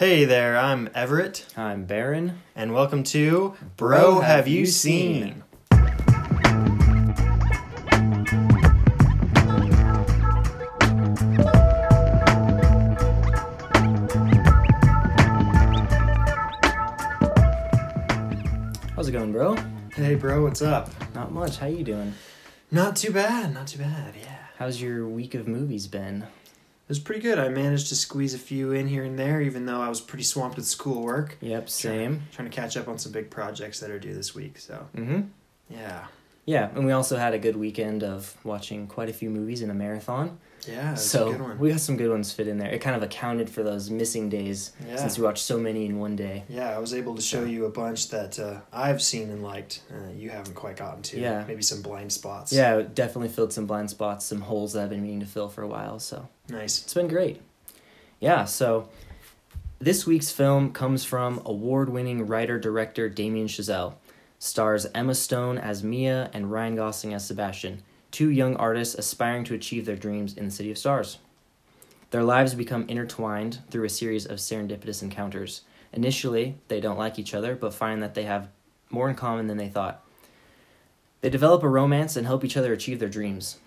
Hey there, I'm Everett, I'm Baron. and welcome to Bro, Have You Seen? How's it going, bro? Hey, bro, what's up? Not much. How you doing? Not too bad, not too bad, yeah. How's your week of movies been? It was pretty good. I managed to squeeze a few in here and there, even though I was pretty swamped with schoolwork. Yep, same. Trying to catch up on some big projects that are due this week, so Mm-hmm. yeah. Yeah, and we also had a good weekend of watching quite a few movies in a marathon. Yeah, so a good one. we got some good ones fit in there. It kind of accounted for those missing days Yeah. since we watched so many in one day. Yeah, I was able to show you a bunch that uh, I've seen and liked. Uh, you haven't quite gotten to. Yeah. Maybe some blind spots. Yeah, definitely filled some blind spots, some holes that I've been meaning to fill for a while. So Nice. it's been great. Yeah, so this week's film comes from award winning writer director Damien Chazelle. Stars Emma Stone as Mia and Ryan Gosling as Sebastian, two young artists aspiring to achieve their dreams in the City of Stars. Their lives become intertwined through a series of serendipitous encounters. Initially, they don't like each other, but find that they have more in common than they thought. They develop a romance and help each other achieve their dreams.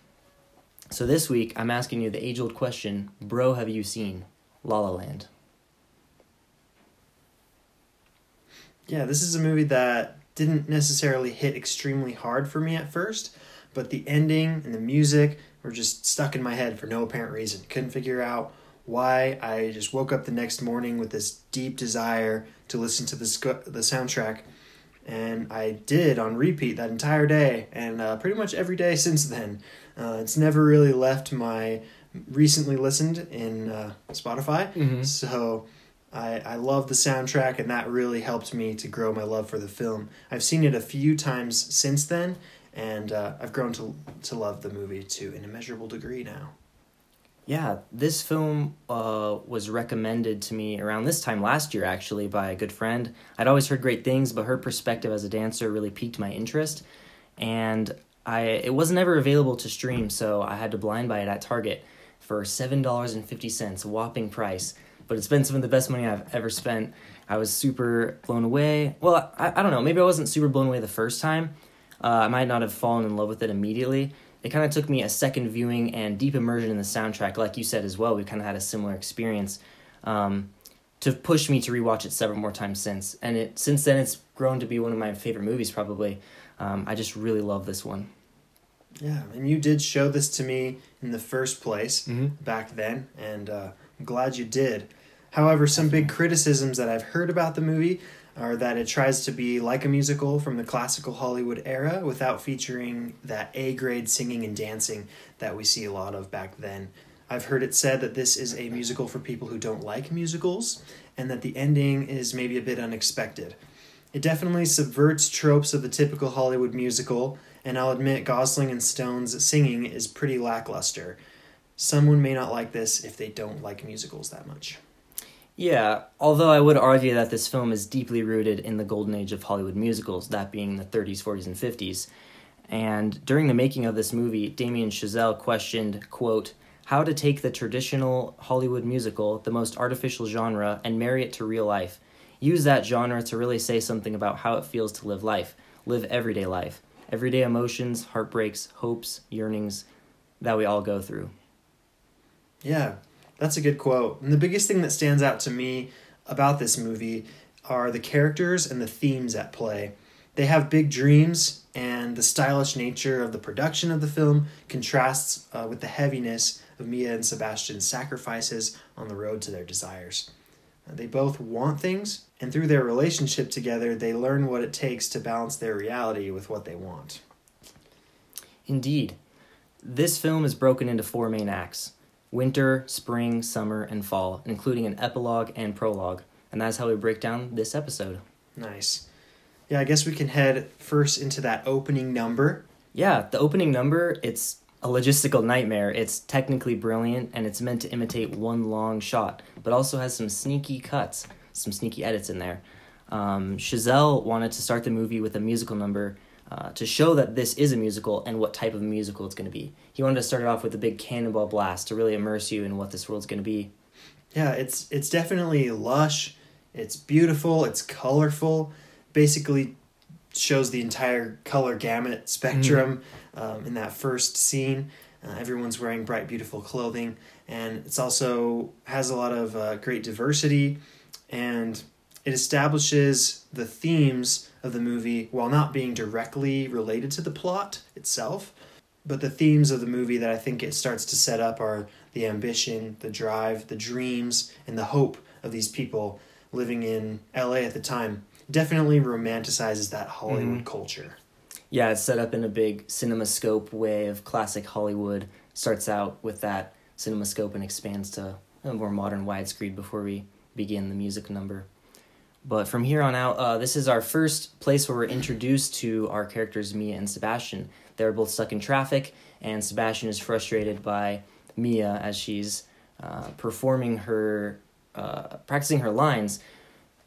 So this week, I'm asking you the age old question Bro, have you seen La La Land? Yeah, this is a movie that didn't necessarily hit extremely hard for me at first, but the ending and the music were just stuck in my head for no apparent reason. Couldn't figure out why. I just woke up the next morning with this deep desire to listen to the sc- the soundtrack, and I did on repeat that entire day, and uh, pretty much every day since then. Uh, it's never really left my recently listened in uh, Spotify. Mhm. So I, I love the soundtrack, and that really helped me to grow my love for the film. I've seen it a few times since then, and uh, I've grown to, to love the movie to an immeasurable degree now. Yeah, this film uh, was recommended to me around this time last year, actually, by a good friend. I'd always heard great things, but her perspective as a dancer really piqued my interest. And I it wasn't ever available to stream, so I had to blind buy it at Target for $7.50, a whopping price. But it's been some of the best money I've ever spent. I was super blown away. Well, I, I don't know, maybe I wasn't super blown away the first time. Uh, I might not have fallen in love with it immediately. It kind of took me a second viewing and deep immersion in the soundtrack, like you said as well. We kind of had a similar experience um, to push me to rewatch it several more times since. And it since then, it's grown to be one of my favorite movies. Probably, um, I just really love this one. Yeah, and you did show this to me in the first place Mm-hmm. back then, and uh, I'm glad you did. However, some big criticisms that I've heard about the movie are that it tries to be like a musical from the classical Hollywood era without featuring that A grade singing and dancing that we see a lot of back then. I've heard it said that this is a musical for people who don't like musicals, and that the ending is maybe a bit unexpected. It definitely subverts tropes of the typical Hollywood musical, and I'll admit Gosling and Stone's singing is pretty lackluster. Someone may not like this if they don't like musicals that much. Yeah, although I would argue that this film is deeply rooted in the golden age of Hollywood musicals, that being the 30s, 40s, and 50s. And during the making of this movie, Damien Chazelle questioned, quote, how to take the traditional Hollywood musical, the most artificial genre, and marry it to real life. Use that genre to really say something about how it feels to live life, live everyday life, everyday emotions, heartbreaks, hopes, yearnings that we all go through. Yeah, that's a good quote. And the biggest thing that stands out to me about this movie are the characters and the themes at play. They have big dreams, and the stylish nature of the production of the film contrasts uh, with the heaviness of Mia and Sebastian's sacrifices on the road to their desires. Uh, They both want things, and through their relationship together, they learn what it takes to balance their reality with what they want. Indeed. This film is broken into four main acts winter, spring, summer, and fall, including an epilogue and prologue. And that's how we break down this episode. Nice. Yeah, I guess we can head first into that opening number. Yeah, the opening number, it's a logistical nightmare. It's technically brilliant and it's meant to imitate one long shot, but also has some sneaky cuts, some sneaky edits in there. Um, Chazelle wanted to start the movie with a musical number uh, to show that this is a musical and what type of musical it's going to be. He wanted to start it off with a big cannonball blast to really immerse you in what this world's going to be. Yeah, it's it's definitely lush. It's beautiful. It's colorful. Basically, shows the entire color gamut spectrum um, in that first scene. Uh, everyone's wearing bright, beautiful clothing, and it's also has a lot of uh, great diversity, and it establishes the themes of the movie while not being directly related to the plot itself. But the themes of the movie that I think it starts to set up are the ambition, the drive, the dreams, and the hope of these people living in LA at the time. Definitely romanticizes that Hollywood Mhm. culture. Yeah, it's set up in a big cinemascope way of classic Hollywood. Starts out with that cinemascope and expands to a more modern widescreen before we begin the music number. But from here on out, uh, this is our first place where we're introduced to our characters, Mia and Sebastian. They're both stuck in traffic, and Sebastian is frustrated by Mia as she's uh, performing her, uh, practicing her lines,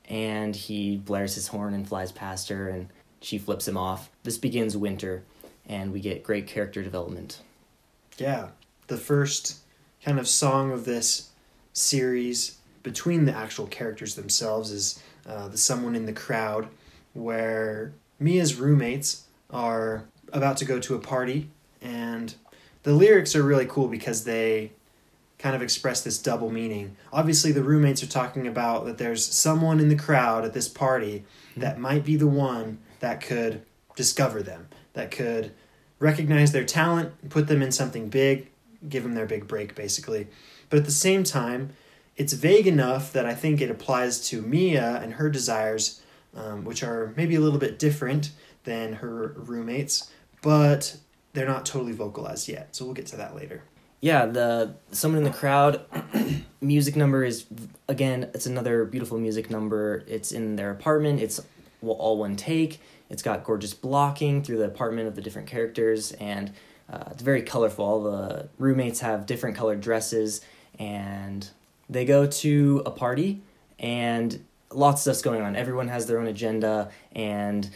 and he blares his horn and flies past her, and she flips him off. This begins winter, and we get great character development. Yeah, the first kind of song of this series between the actual characters themselves is uh, the Someone in the Crowd, where Mia's roommates are about to go to a party, and the lyrics are really cool because they kind of express this double meaning. Obviously, the roommates are talking about that there's someone in the crowd at this party that might be the one that could discover them, that could recognize their talent, put them in something big, give them their big break, basically. But at the same time, it's vague enough that I think it applies to Mia and her desires, um, which are maybe a little bit different than her roommates, but they're not totally vocalized yet. So we'll get to that later. Yeah, the someone in the crowd music number is again, it's another beautiful music number. It's in their apartment. It's all one take. It's got gorgeous blocking through the apartment of the different characters, and uh, it's very colorful. All the roommates have different colored dresses, and they go to a party, and lots of stuff's going on. Everyone has their own agenda, and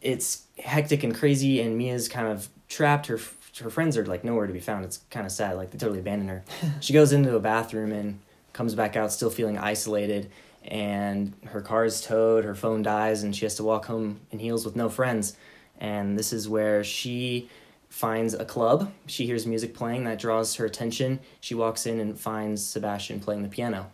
it's hectic and crazy. And Mia's kind of trapped. Her her friends are like nowhere to be found. It's kind of sad. Like they totally abandon her. she goes into a bathroom and comes back out still feeling isolated and her car is towed, her phone dies, and she has to walk home in heels with no friends. And this is where she finds a club. She hears music playing that draws her attention. She walks in and finds Sebastian playing the piano.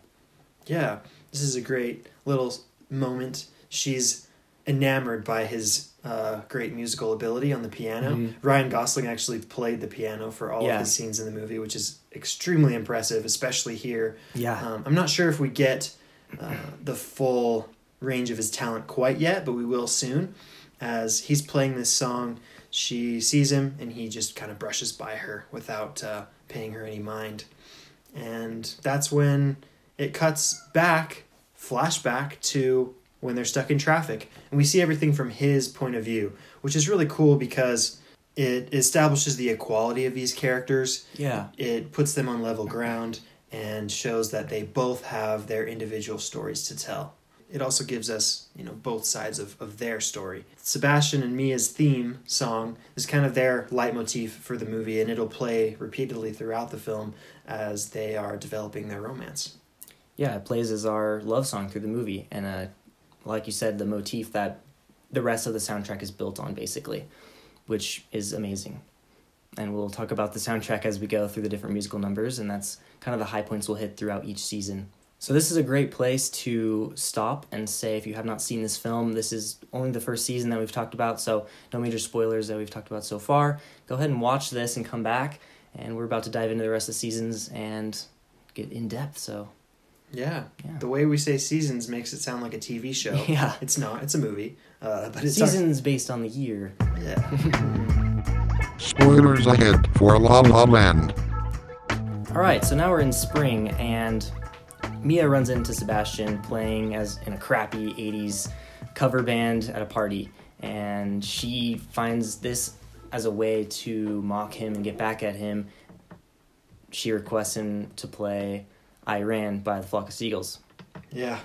Yeah, this is a great little moment. She's enamored by his uh, great musical ability on the piano. Mhm. Ryan Gosling actually played the piano for all Yeah. of his scenes in the movie, which is extremely impressive, especially here. Yeah. Um, I'm not sure if we get uh, the full range of his talent quite yet, but we will soon. As he's playing this song, she sees him and he just kind of brushes by her without uh, paying her any mind. And that's when it cuts back, flashback to when they're stuck in traffic. And we see everything from his point of view, which is really cool because it establishes the equality of these characters yeah. it puts them on level ground and shows that they both have their individual stories to tell. It also gives us, you know, both sides of, of their story. Sebastian and Mia's theme song is kind of their leitmotif for the movie, and it'll play repeatedly throughout the film as they are developing their romance. Yeah, it plays as our love song through the movie, and uh, like you said, the motif that the rest of the soundtrack is built on, basically, which is amazing. And we'll talk about the soundtrack as we go through the different musical numbers, and that's kind of the high points we'll hit throughout each season. So this is a great place to stop and say if you have not seen this film, this is only the first season that we've talked about, so no major spoilers that we've talked about so far. Go ahead and watch this and come back, and we're about to dive into the rest of the seasons and get in depth. So Yeah. Yeah. The way we say seasons makes it sound like a TV show. Yeah. It's not, it's a movie. Uh, but it's seasons based on the year. yeah. Spoilers ahead for La La Land. All right, so now we're in spring, and Mia runs into Sebastian playing as in a crappy '80s cover band at a party, and she finds this as a way to mock him and get back at him. She requests him to play "I Ran" by the Flock of Seagulls. Yeah.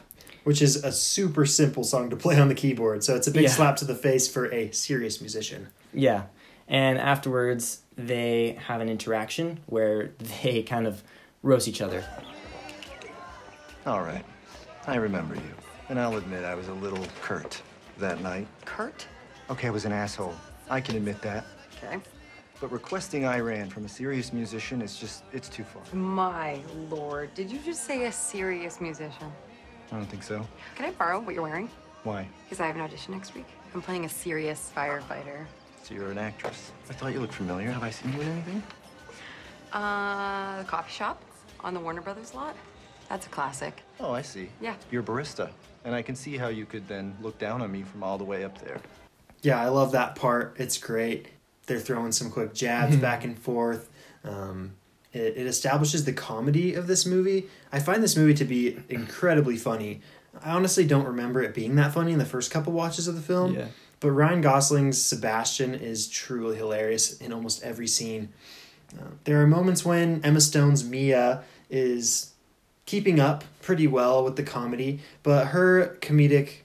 Which is a super simple song to play on the keyboard, so it's a big Yeah. slap to the face for a serious musician. Yeah. And afterwards, they have an interaction where they kind of roast each other. All right. I remember you. And I'll admit I was a little curt that night. Curt? Okay, I was an asshole. I can admit that. Okay. But requesting I Ran from a serious musician is just, it's too far. My lord, did you just say a serious musician? I don't think so. Can I borrow what you're wearing? Why? Because I have an audition next week. I'm playing a serious firefighter. So you're an actress. I thought you looked familiar. Have I seen you in anything? Uh, the coffee shop on the Warner Brothers lot. That's a classic. Oh, I see. Yeah. You're a barista. And I can see how you could then look down on me from all the way up there. Yeah, I love that part. It's great. They're throwing some quick jabs back and forth. Um, it, it establishes the comedy of this movie. I find this movie to be incredibly funny. I honestly don't remember it being that funny in the first couple watches of the film. Yeah. But Ryan Gosling's Sebastian is truly hilarious in almost every scene. Uh, there are moments when Emma Stone's Mia is keeping up pretty well with the comedy, but her comedic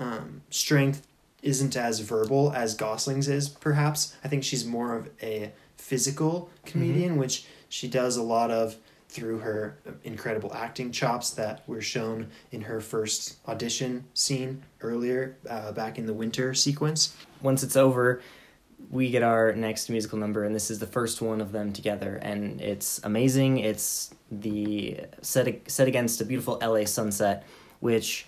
um, strength isn't as verbal as Gosling's is, perhaps. I think she's more of a physical comedian, which she does a lot of through her incredible acting chops that were shown in her first audition scene earlier, uh, back in the winter sequence. Once it's over, we get our next musical number, and this is the first one of them together, and it's amazing. It's the set set against a beautiful LA sunset, which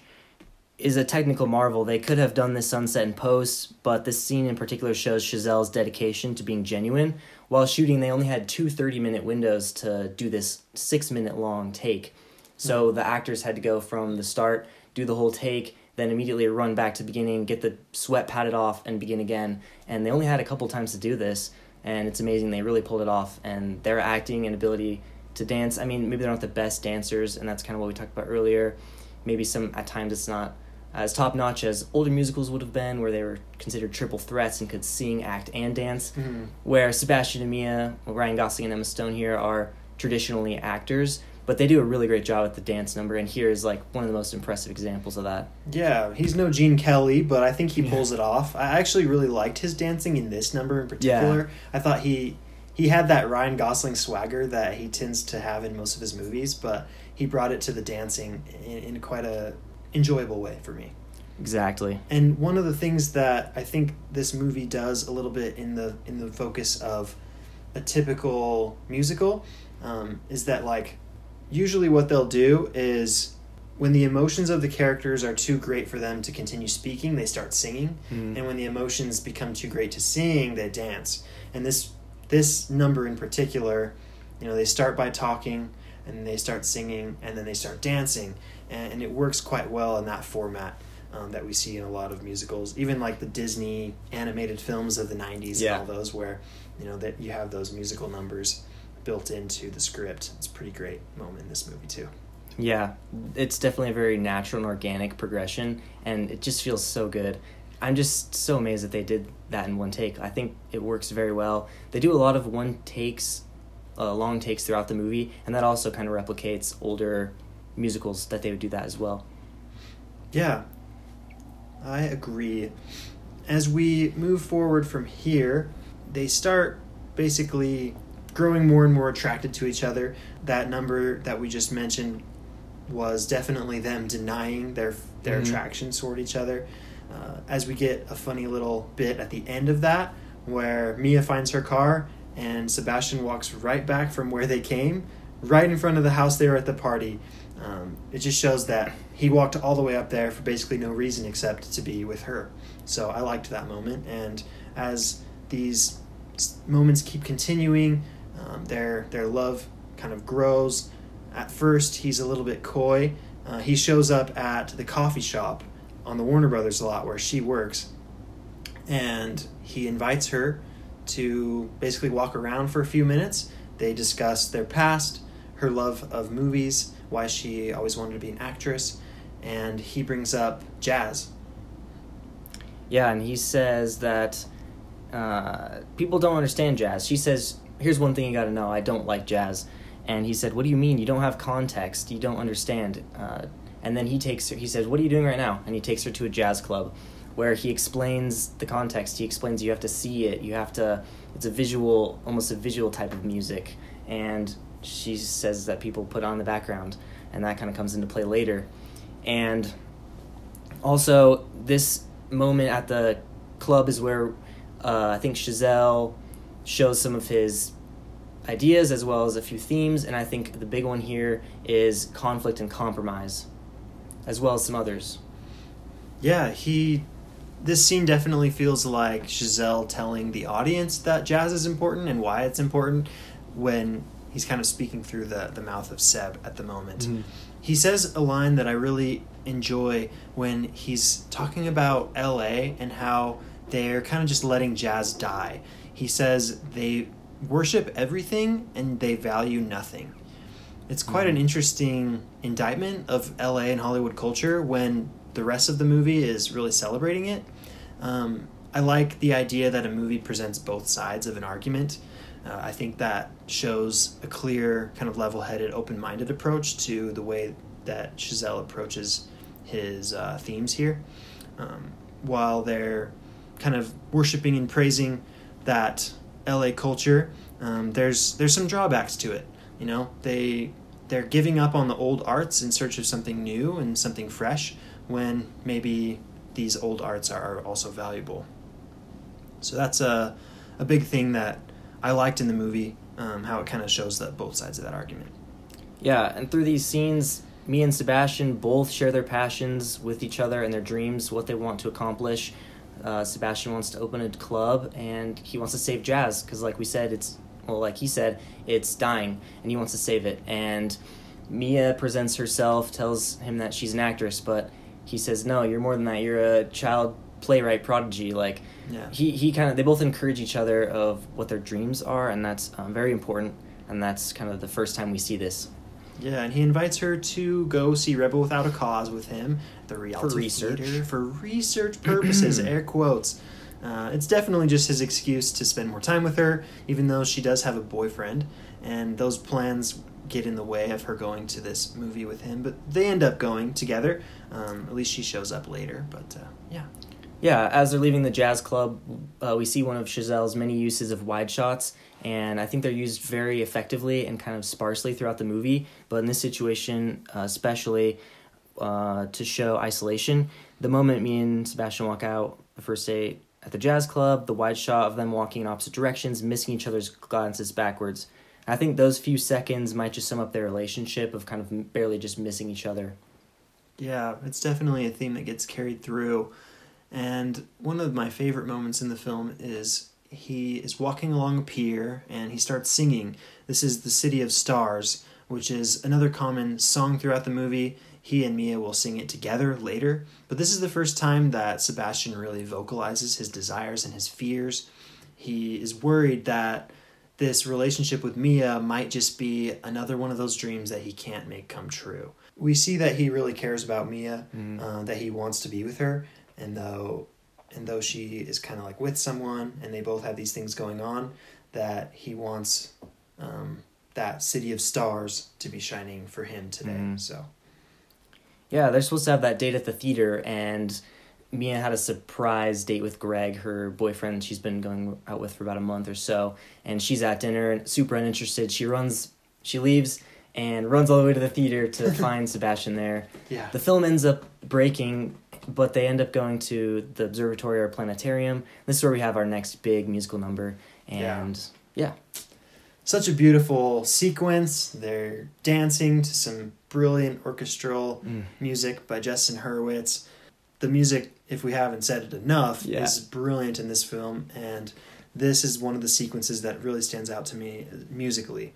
is a technical marvel. They could have done this sunset in post, but this scene in particular shows Chazelle's dedication to being genuine. While shooting, they only had two 30 minute windows to do this six minute long take. So hmm. the actors had to go from the start, do the whole take, then immediately run back to the beginning, get the sweat patted off, and begin again. And they only had a couple times to do this, and it's amazing. They really pulled it off, and their acting and ability to dance. I mean, maybe they're not the best dancers, and that's kind of what we talked about earlier. Maybe some at times it's not as top notch as older musicals would have been, where they were considered triple threats and could sing, act, and dance. Mm-hmm. Where Sebastian and Mia, Ryan Gosling and Emma Stone here are traditionally actors, but they do a really great job at the dance number, and here is like one of the most impressive examples of that. Yeah, he's no Gene Kelly, but I think he pulls it off. I actually really liked his dancing in this number in particular. Yeah. I thought he he had that Ryan Gosling swagger that he tends to have in most of his movies, but he brought it to the dancing in, in quite a enjoyable way for me. Exactly. And one of the things that I think this movie does a little bit in the in the focus of a typical musical um, is that like usually what they'll do is when the emotions of the characters are too great for them to continue speaking, they start singing, and when the emotions become too great to sing, they dance. And this this number in particular, you know, they start by talking and they start singing and then they start dancing, and, and it works quite well in that format. Um, that we see in a lot of musicals, even like the Disney animated films of the '90s Yeah. and all those, where you know that you have those musical numbers built into the script. It's a pretty great moment in this movie too. Yeah, it's definitely a very natural and organic progression, and it just feels so good. I'm just so amazed that they did that in one take. I think it works very well. They do a lot of one takes, uh, long takes throughout the movie, and that also kind of replicates older musicals that they would do that as well. Yeah, I agree. As we move forward from here, they start basically growing more and more attracted to each other. That number that we just mentioned was definitely them denying their their Mhm. attraction toward each other. Uh, as we get a funny little bit at the end of that, where Mia finds her car and Sebastian walks right back from where they came, right in front of the house they were at the party. Um, it just shows that he walked all the way up there for basically no reason except to be with her. So I liked that moment, and as these moments keep continuing, um, their their love kind of grows. At first, he's a little bit coy. Uh, he shows up at the coffee shop on the Warner Brothers lot where she works, and he invites her to basically walk around for a few minutes. They discuss their past, her love of movies, why she always wanted to be an actress, and he brings up jazz. Yeah, and he says that uh, people don't understand jazz. She says, "Here's one thing you got to know: I don't like jazz." And he said, "What do you mean? You don't have context. You don't understand." Uh, and then he takes her. He says, "What are you doing right now?" And he takes her to a jazz club, where he explains the context. He explains you have to see it. You have to. It's a visual, almost a visual type of music. And she says that people put on the background. and that kind of comes into play later. And also, this moment at the club is where uh, I think Chazelle shows some of his ideas as well as a few themes, and I think the big one here is conflict and compromise, as well as some others. Yeah, he. This scene definitely feels like Chazelle telling the audience that jazz is important and why it's important when he's kind of speaking through the, the mouth of Seb at the moment. Mhm. He says a line that I really enjoy when he's talking about LA and how they're kind of just letting jazz die. He says they worship everything and they value nothing. It's quite an interesting indictment of LA and Hollywood culture when the rest of the movie is really celebrating it. Um, I like the idea that a movie presents both sides of an argument. Uh, I think that shows a clear, kind of level headed, open minded approach to the way that Chazelle approaches his uh, themes here. Um, while they're kind of worshiping and praising that LA culture, um, there's there's some drawbacks to it. You know, they they're giving up on the old arts in search of something new and something fresh, when maybe these old arts are also valuable. So that's a a big thing that I liked in the movie, um, how it kind of shows that both sides of that argument. Yeah, and through these scenes, Mia and Sebastian both share their passions with each other and their dreams, what they want to accomplish. Uh, Sebastian wants to open a club and he wants to save jazz because, like we said, it's well, like he said, it's dying and he wants to save it. And Mia presents herself, tells him that she's an actress, but he says, "No, you're more than that. You're a child playwright prodigy." Like Yeah. he he kind of they both encourage each other of what their dreams are, and that's um, very important. And that's kind of the first time we see this. Yeah, and he invites her to go see Rebel Without a Cause with him the Rialto research. Theater for research purposes. air quotes. Uh, it's definitely just his excuse to spend more time with her, even though she does have a boyfriend, and those plans get in the way of her going to this movie with him. But they end up going together. Um, at least she shows up later. But uh, yeah, Yeah, as they're leaving the jazz club, uh, we see one of Chazelle's many uses of wide shots, and I think they're used very effectively and kind of sparsely throughout the movie. But in this situation, uh, especially uh, to show isolation, the moment Mia and Sebastian walk out the first day at the jazz club, the wide shot of them walking in opposite directions, missing each other's glances backwards. I think those few seconds might just sum up their relationship of kind of barely just missing each other. Yeah, it's definitely a theme that gets carried through. And one of my favorite moments in the film is he is walking along a pier and he starts singing. This is The City of Stars, which is another common song throughout the movie. He and Mia will sing it together later, but this is the first time that Sebastian really vocalizes his desires and his fears. He is worried that this relationship with Mia might just be another one of those dreams that he can't make come true. We see that he really cares about Mia, uh, that he wants to be with her, and though and though she is kind of like with someone, and they both have these things going on, that he wants um, that city of stars to be shining for him today. Mhm. So Yeah, they're supposed to have that date at the theater, and Mia had a surprise date with Greg, her boyfriend she's been going out with for about a month or so, and she's at dinner and super uninterested. She runs, she leaves and runs all the way to the theater to find Sebastian there. yeah, The film ends up breaking, but they end up going to the observatory or planetarium. This is where we have our next big musical number, and yeah, such a beautiful sequence. They're dancing to some brilliant orchestral Mm. music by Justin Hurwitz. The music, if we haven't said it enough, Yeah. is brilliant in this film, and this is one of the sequences that really stands out to me uh, musically.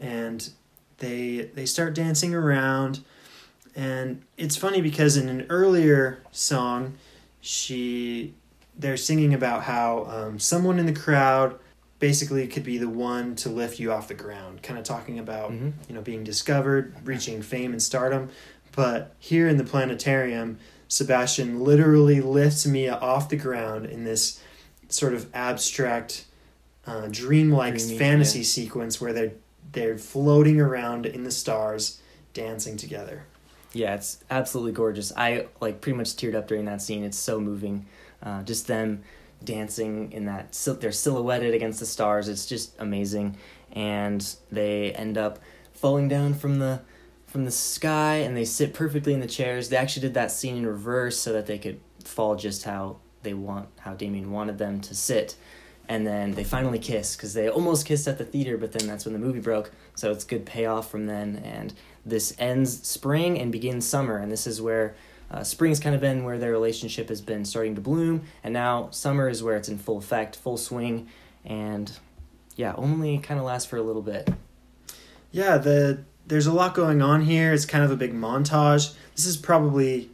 And they they start dancing around, and it's funny because in an earlier song, she they're singing about how um, someone in the crowd basically could be the one to lift you off the ground kind of talking about Mhm. you know being discovered reaching fame and stardom but here in the planetarium sebastian literally lifts mia off the ground in this sort of abstract uh, dreamlike Dreamy, fantasy yeah. sequence where they're they're floating around in the stars dancing together Yeah, it's absolutely gorgeous. I like pretty much teared up during that scene. It's so moving. Uh, just them dancing in that they're silhouetted against the stars. It's just amazing. And they end up falling down from the from the sky and they sit perfectly in the chairs. They actually did that scene in reverse so that they could fall just how they want, how Damien wanted them to sit. And then they finally kiss because they almost kissed at the theater, but then that's when the movie broke. So it's good payoff from then. And this ends spring and begins summer. And this is where uh, spring's kind of been where their relationship has been starting to bloom. And now summer is where it's in full effect, full swing. And yeah, only kind of lasts for a little bit. Yeah, the there's a lot going on here. It's kind of a big montage. This is probably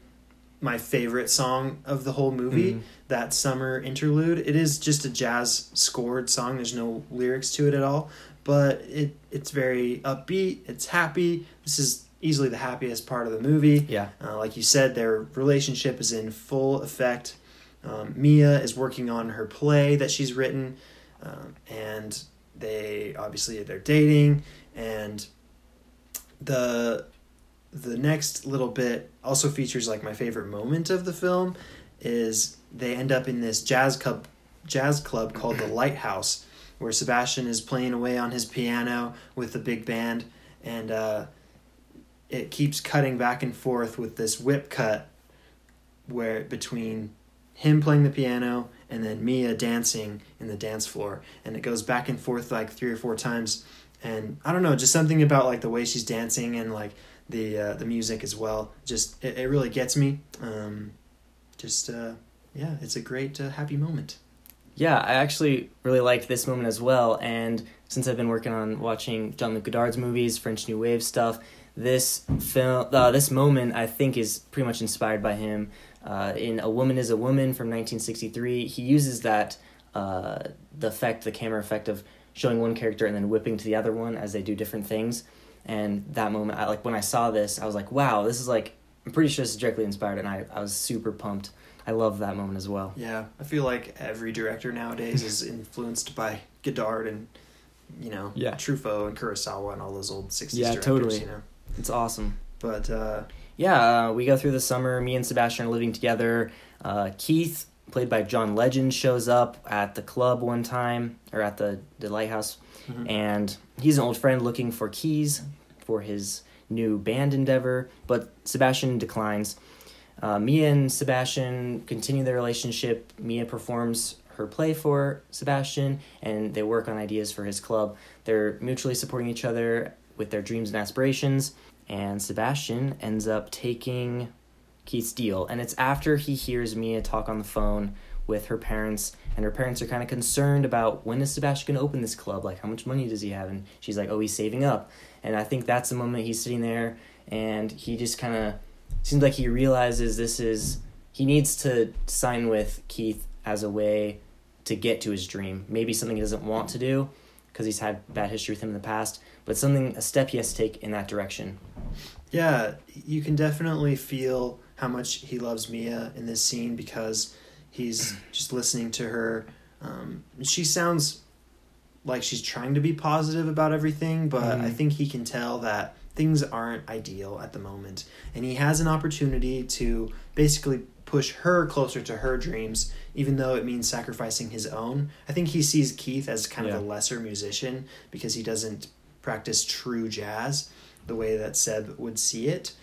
my favorite song of the whole movie. Mhm. That summer interlude. It is just a jazz scored song. There's no lyrics to it at all, but it it's very upbeat. It's happy. This is easily the happiest part of the movie. Yeah. Uh, like you said, their relationship is in full effect. Um, Mia is working on her play that she's written, um, and they obviously they're dating. And the the next little bit also features like my favorite moment of the film is they end up in this jazz club jazz club called the Lighthouse, where Sebastian is playing away on his piano with the big band, and uh, it keeps cutting back and forth with this whip cut where between him playing the piano and then Mia dancing in the dance floor. And it goes back and forth like three or four times. And I don't know just something about like the way she's dancing and like the uh, the music as well. Just it, it really gets me. Um, just uh, yeah it's a great uh, happy moment. Yeah, I actually really liked this moment as well. And since I've been working on watching Jean Luc Godard's movies, French New Wave stuff, this film, uh, this moment, I think is pretty much inspired by him. Uh, in A Woman Is a Woman from 1963, he uses that uh, the effect, the camera effect of showing one character and then whipping to the other one as they do different things. And that moment, I, like when I saw this, I was like, wow, this is like I'm pretty sure this is directly inspired, and I, I was super pumped. I love that moment as well. Yeah, I feel like every director nowadays is influenced by Godard and you know Yeah. Truffaut and Kurosawa and all those old sixties Yeah, directors. totally. You know, It's awesome. but uh, Yeah, uh, we go through the summer. Mia and Sebastian are living together. Uh, Keith, played by John Legend, shows up at the club one time, or at the, the lighthouse, and he's an old friend looking for keys for his new band endeavor, but Sebastian declines. Uh, Mia and Sebastian continue their relationship. Mia performs her play for Sebastian, and they work on ideas for his club. They're mutually supporting each other with their dreams and aspirations, and Sebastian ends up taking Keith's deal. And it's after he hears Mia talk on the phone with her parents, and her parents are kind of concerned about when is Sebastian going to open this club? Like, how much money does he have? And she's like, oh, he's saving up. And I think that's the moment he's sitting there, and he just kind of seems like he realizes this is he needs to sign with Keith as a way to get to his dream. Maybe something he doesn't want to do because he's had bad history with him in the past, but something a step he has to take in that direction. yeah, you can definitely feel how much he loves Mia in this scene because he's just listening to her. Um, she sounds like she's trying to be positive about everything, but I Mhm. think he can tell that things aren't ideal at the moment. And he has an opportunity to basically push her closer to her dreams, even though it means sacrificing his own. I think he sees Keith as kind of a lesser musician because he doesn't practice true jazz the way that Seb would see it.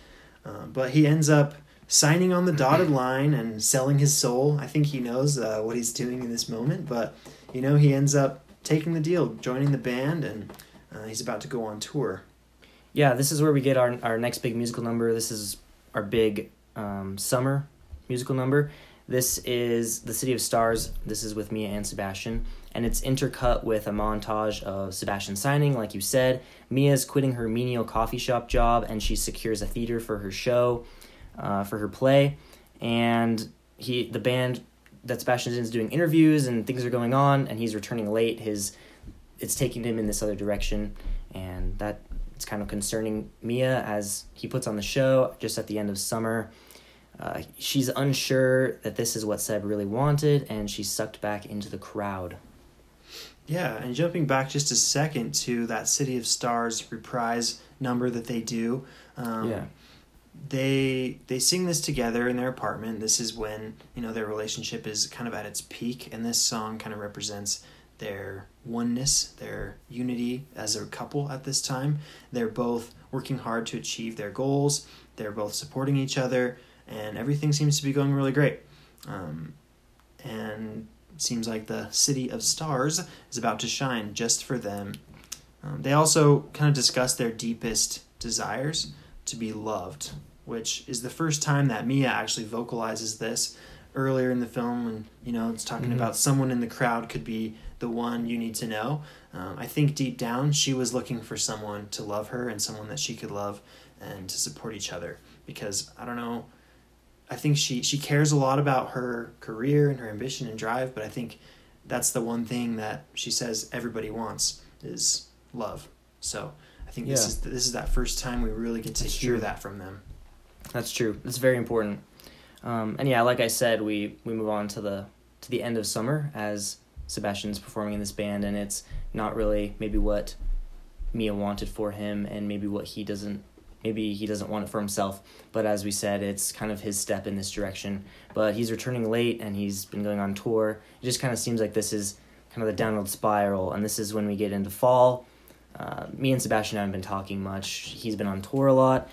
Uh, but he ends up signing on the dotted line and selling his soul. I think he knows uh, what he's doing in this moment, but you know, he ends up taking the deal, joining the band, and uh, he's about to go on tour. Yeah, this is where we get our our next big musical number. This is our big um, summer musical number. This is the City of Stars. This is with Mia and Sebastian, and it's intercut with a montage of Sebastian signing, like you said. Mia's quitting her menial coffee shop job, and she secures a theater for her show, uh, for her play, and he the band that Sebastian's in is doing interviews and things are going on, and he's returning late. His it's taking him in this other direction, and that it's kind of concerning Mia as he puts on the show just at the end of summer. Uh, she's unsure that this is what Seb really wanted, and she's sucked back into the crowd. Yeah, and jumping back just a second to that City of Stars reprise number that they do. Um, yeah, they they sing this together in their apartment. This is when you know their relationship is kind of at its peak, and this song kind of represents their oneness, their unity as a couple at this time. They're both working hard to achieve their goals. They're both supporting each other, and everything seems to be going really great. Um, and seems like the city of stars is about to shine just for them. Um, they also kind of discuss their deepest desires to be loved, which is the first time that Mia actually vocalizes this earlier in the film when you know it's talking Mhm. about someone in the crowd could be the one you need to know um, i think deep down she was looking for someone to love her and someone that she could love and to support each other because i don't know i think she she cares a lot about her career and her ambition and drive but i think that's the one thing that she says everybody wants is love so i think this is this is that first time we really get to That's hear true. that from them That's true. It's very important. Um, and yeah, like I said, we we move on to the to the end of summer as Sebastian's performing in this band, and it's not really maybe what Mia wanted for him, and maybe what he doesn't. Maybe he doesn't want it for himself, but as we said, it's kind of his step in this direction. But he's returning late, and he's been going on tour. It just kind of seems like this is kind of the downward spiral, and this is when we get into fall. Uh, Mia and Sebastian haven't been talking much. He's been on tour a lot,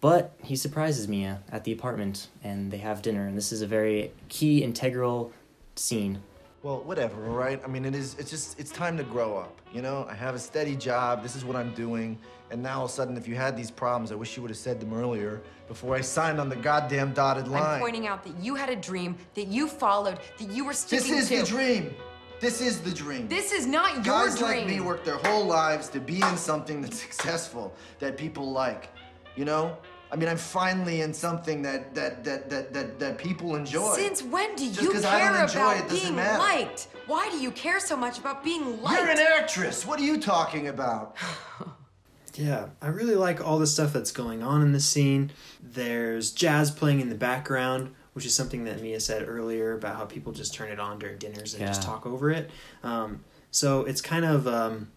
but he surprises Mia at the apartment and they have dinner. And this is a very key, integral scene. Well, whatever, all right? I mean, it is, it's just, it's time to grow up, you know? I have a steady job, this is what I'm doing, and now all of a sudden, if you had these problems, I wish you would have said them earlier before I signed on the goddamn dotted line. I'm pointing out that you had a dream that you followed, that you were still- this is to. the dream. This is the dream. This is not your Guys dream. like me work their whole lives to be in something that's successful, that people like. You know? I mean, I'm finally in something that that that that that, that people enjoy. Since when do Just you 'cause I don't care enjoy about it being matter. liked? Why do you care so much about being liked? You're an actress. What are you talking about? Yeah, I really like all the stuff that's going on in the scene. There's jazz playing in the background, which is something that Mia said earlier about how people just turn it on during dinners and just talk over it. Um, so it's kind of um,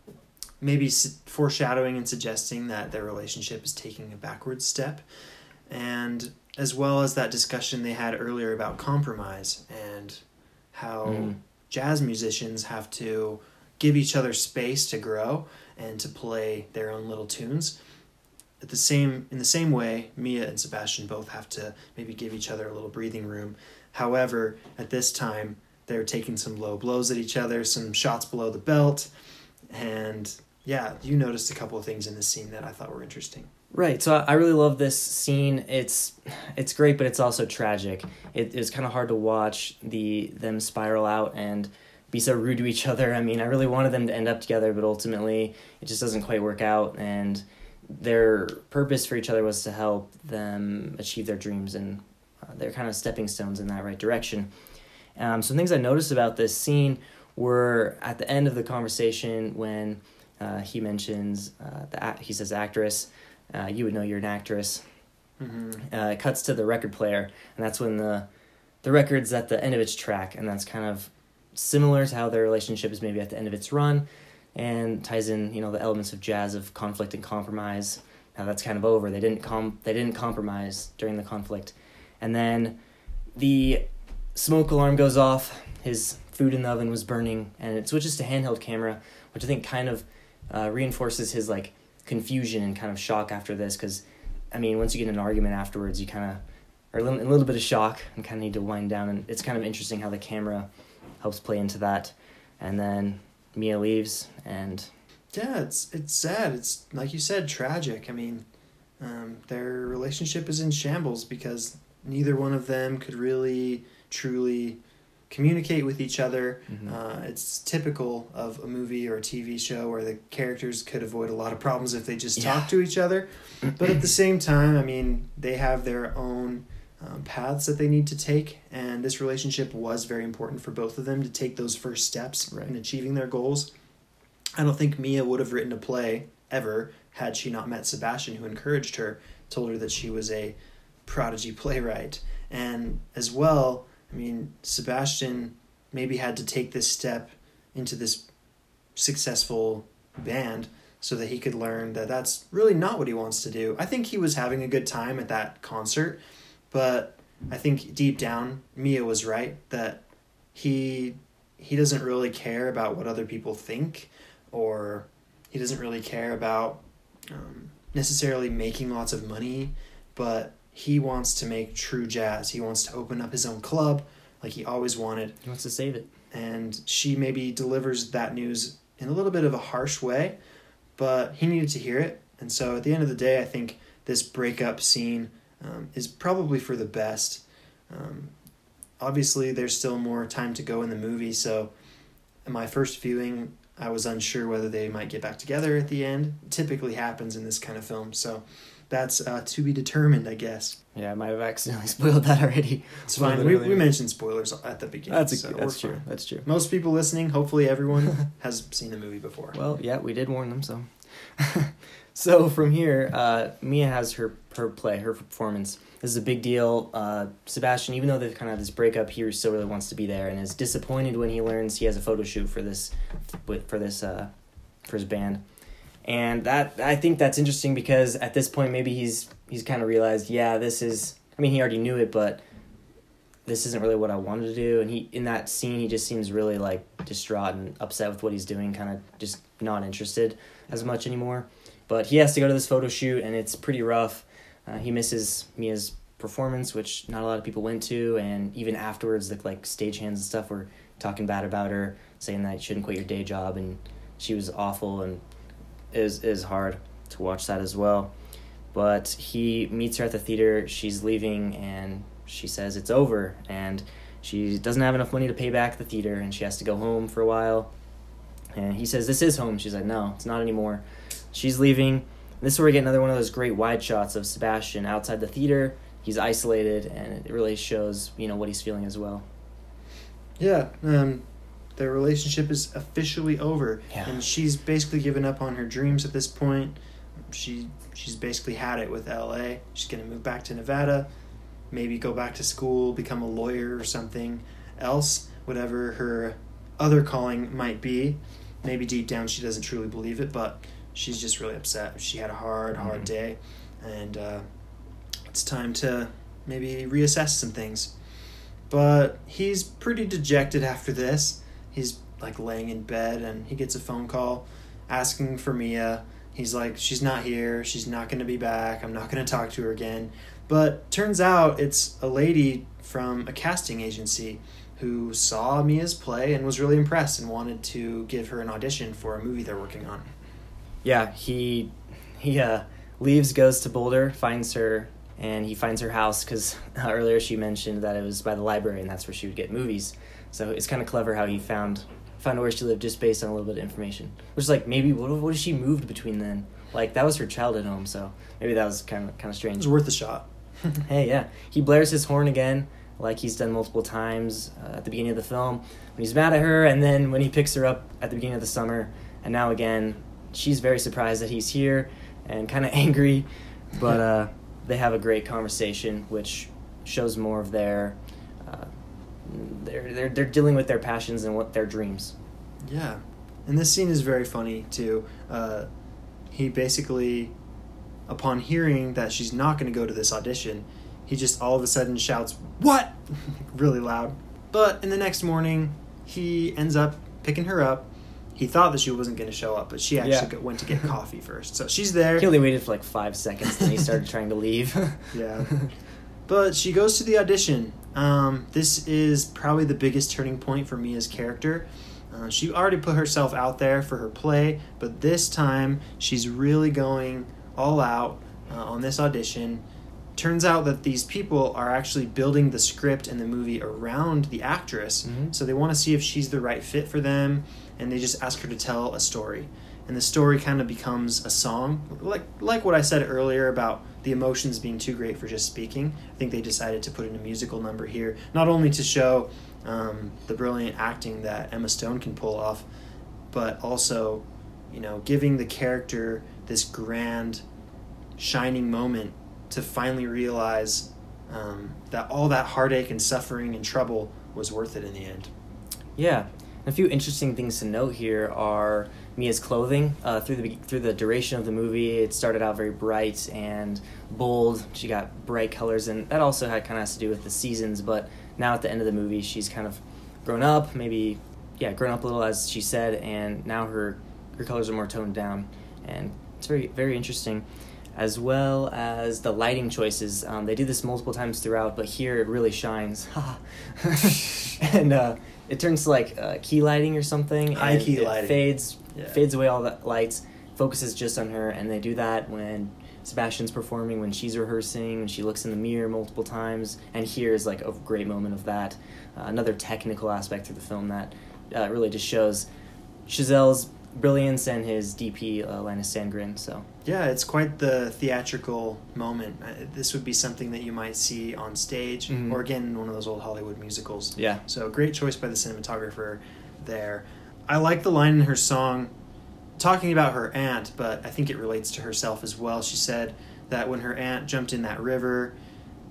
maybe foreshadowing and suggesting that their relationship is taking a backward step. And as well as that discussion they had earlier about compromise and how Mhm. jazz musicians have to give each other space to grow and to play their own little tunes. At the same in the same way, Mia and Sebastian both have to maybe give each other a little breathing room. However, at this time, they're taking some low blows at each other, some shots below the belt, and yeah, you noticed a couple of things in this scene that I thought were interesting. Right. So I really love this scene. It's it's great, but it's also tragic. It, it's kind of hard to watch the them spiral out and be so rude to each other. I mean, I really wanted them to end up together, but ultimately it just doesn't quite work out. And their purpose for each other was to help them achieve their dreams, and uh, they're kind of stepping stones in that right direction. Um, some things I noticed about this scene were at the end of the conversation when uh, he mentions uh, the he says actress. Uh, you would know you're an actress. hmm Uh, it cuts to the record player, and that's when the the record's at the end of its track, and that's kind of similar to how their relationship is maybe at the end of its run, and ties in you know the elements of jazz of conflict and compromise. Now that's kind of over. They didn't com they didn't compromise during the conflict, and then the smoke alarm goes off. His food in the oven was burning, and it switches to handheld camera, which I think kind of uh, reinforces his like confusion and kind of shock after this because I mean, once you get in an argument afterwards, you kind of are a little, a little bit of shock and kind of need to wind down. And it's kind of interesting how the camera helps play into that. And then Mia leaves, and Yeah, it's it's sad. It's like you said, tragic. I mean, um, their relationship is in shambles because neither one of them could really truly communicate with each other. Mhm. Uh, it's typical of a movie or a TV show where the characters could avoid a lot of problems if they just Yeah. talk to each other. But at the same time, I mean, they have their own um, paths that they need to take, and this relationship was very important for both of them to take those first steps Right. in achieving their goals. I don't think Mia would have written a play ever had she not met Sebastian, who encouraged her, told her that she was a prodigy playwright. And as well, I mean, Sebastian maybe had to take this step into this successful band so that he could learn that that's really not what he wants to do. I think he was having a good time at that concert, but I think deep down Mia was right that he he doesn't really care about what other people think, or he doesn't really care about um, necessarily making lots of money, but he wants to make true jazz. He wants to open up his own club like he always wanted. He wants to save it. And she maybe delivers that news in a little bit of a harsh way, but he needed to hear it. And so at the end of the day, I think this breakup scene um, is probably for the best. Um, obviously, there's still more time to go in the movie, so in my first viewing, I was unsure whether they might get back together at the end. It typically happens in this kind of film, so that's uh, to be determined, I guess. Yeah, I might have accidentally spoiled that already. It's fine. We, we mentioned spoilers at the beginning. That's a, so that's true. fine. That's true. Most people listening, hopefully everyone, has seen the movie before. Well, yeah, we did warn them. So, so from here, uh, Mia has her her play, her performance. This is a big deal. Uh, Sebastian, even though they've kind of this breakup, he still really wants to be there and is disappointed when he learns he has a photo shoot for this, with for this, uh, for his band. And that I think that's interesting because at this point maybe he's he's kind of realized, yeah, this is. I mean, he already knew it, but this isn't really what I wanted to do. And he in that scene, he just seems really like distraught and upset with what he's doing, kind of just not interested as much anymore. But he has to go to this photo shoot, and it's pretty rough. Uh, he misses Mia's performance, which not a lot of people went to, and even afterwards, the like stagehands and stuff were talking bad about her, saying that you shouldn't quit your day job, and she was awful, and is is hard to watch that as well. But he meets her at the theater. She's leaving, and she says it's over, and she doesn't have enough money to pay back the theater, and she has to go home for a while. And he says, This is home. She's like, No, it's not anymore. She's leaving. This is where we get another one of those great wide shots of Sebastian outside the theater. He's isolated, and it really shows, you know, what he's feeling as well. Yeah, um, their relationship is officially over, Yeah. and she's basically given up on her dreams at this point. She she's basically had it with L.A. She's gonna move back to Nevada, maybe go back to school, become a lawyer or something else, whatever her other calling might be. Maybe deep down she doesn't truly believe it, but she's just really upset. She had a hard, hard Mhm. day, and uh, it's time to maybe reassess some things. But he's pretty dejected after this. He's like laying in bed and he gets a phone call asking for Mia. He's like, she's not here. She's not going to be back. I'm not going to talk to her again. But turns out it's a lady from a casting agency who saw Mia's play and was really impressed and wanted to give her an audition for a movie they're working on. Yeah, he he uh, leaves, goes to Boulder, finds her, and he finds her house because earlier she mentioned that it was by the library and that's where she would get movies. So it's kind of clever how he found found where she lived just based on a little bit of information. Which is like maybe what what if she moved between then? Like that was her childhood home, so maybe that was kind of kind of It strange. was worth a shot. Hey, yeah. He blares his horn again, like he's done multiple times uh, at the beginning of the film. When he's mad at her, and then when he picks her up at the beginning of the summer, and now again, she's very surprised that he's here and kind of angry. But uh, they have a great conversation, which shows more of their. They're, they're, they're dealing with their passions and what their dreams. Yeah, and this scene is very funny too. Uh, he basically, upon hearing that she's not going to go to this audition, he just all of a sudden shouts "What!" really loud. But in the next morning, he ends up picking her up. He thought that she wasn't going to show up, but she actually Yeah. went to get coffee first. So she's there. He only waited for like five seconds, then he started trying to leave. Yeah. But she goes to the audition. Um, this is probably the biggest turning point for Mia's character. Uh, she already put herself out there for her play, but this time she's really going all out uh, on this audition. Turns out that these people are actually building the script and the movie around the actress, Mhm. so they want to see if she's the right fit for them, and they just ask her to tell a story. And the story kind of becomes a song, like like what I said earlier about the emotions being too great for just speaking. I think they decided to put in a musical number here, not only to show um, the brilliant acting that Emma Stone can pull off, but also, you know, giving the character this grand, shining moment to finally realize um, that all that heartache and suffering and trouble was worth it in the end. Yeah, a few interesting things to note here are Mia's clothing. Uh, through the through the duration of the movie, it started out very bright and bold. She got bright colors, and that also had kind of has to do with the seasons. But now at the end of the movie, she's kind of grown up, maybe yeah, grown up a little as she said, and now her her colors are more toned down, and it's very very interesting. As well as the lighting choices, um, they do this multiple times throughout, but here it really shines, and uh, it turns to like uh, key lighting or something. High and key it lighting. fades Yeah. fades away all the lights, focuses just on her, and they do that when Sebastian's performing, when she's rehearsing, when she looks in the mirror multiple times, and here is like a great moment of that. Uh, another technical aspect of the film that uh, really just shows Chazelle's brilliance and his DP uh, Linus Sandgren. So Yeah, it's quite the theatrical moment. Uh, This would be something that you might see on stage Mhm. or again in one of those old Hollywood musicals. yeah, So great choice by the cinematographer there. I like the line in her song talking about her aunt, but I think it relates to herself as well. She said that when her aunt jumped in that river,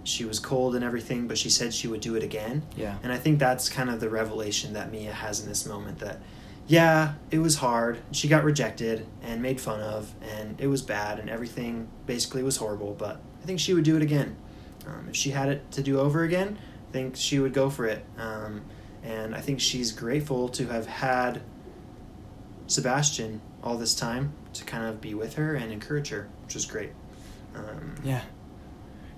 she was cold and everything, but she said she would do it again. yeah, And I think that's kind of the revelation that Mia has in this moment that, yeah, it was hard. She got rejected and made fun of, and it was bad, and everything basically was horrible, but I think she would do it again. Um, if she had it to do over again, I think she would go for it. Um, and I think she's grateful to have had Sebastian all this time to kind of be with her and encourage her, which is great. Um, yeah,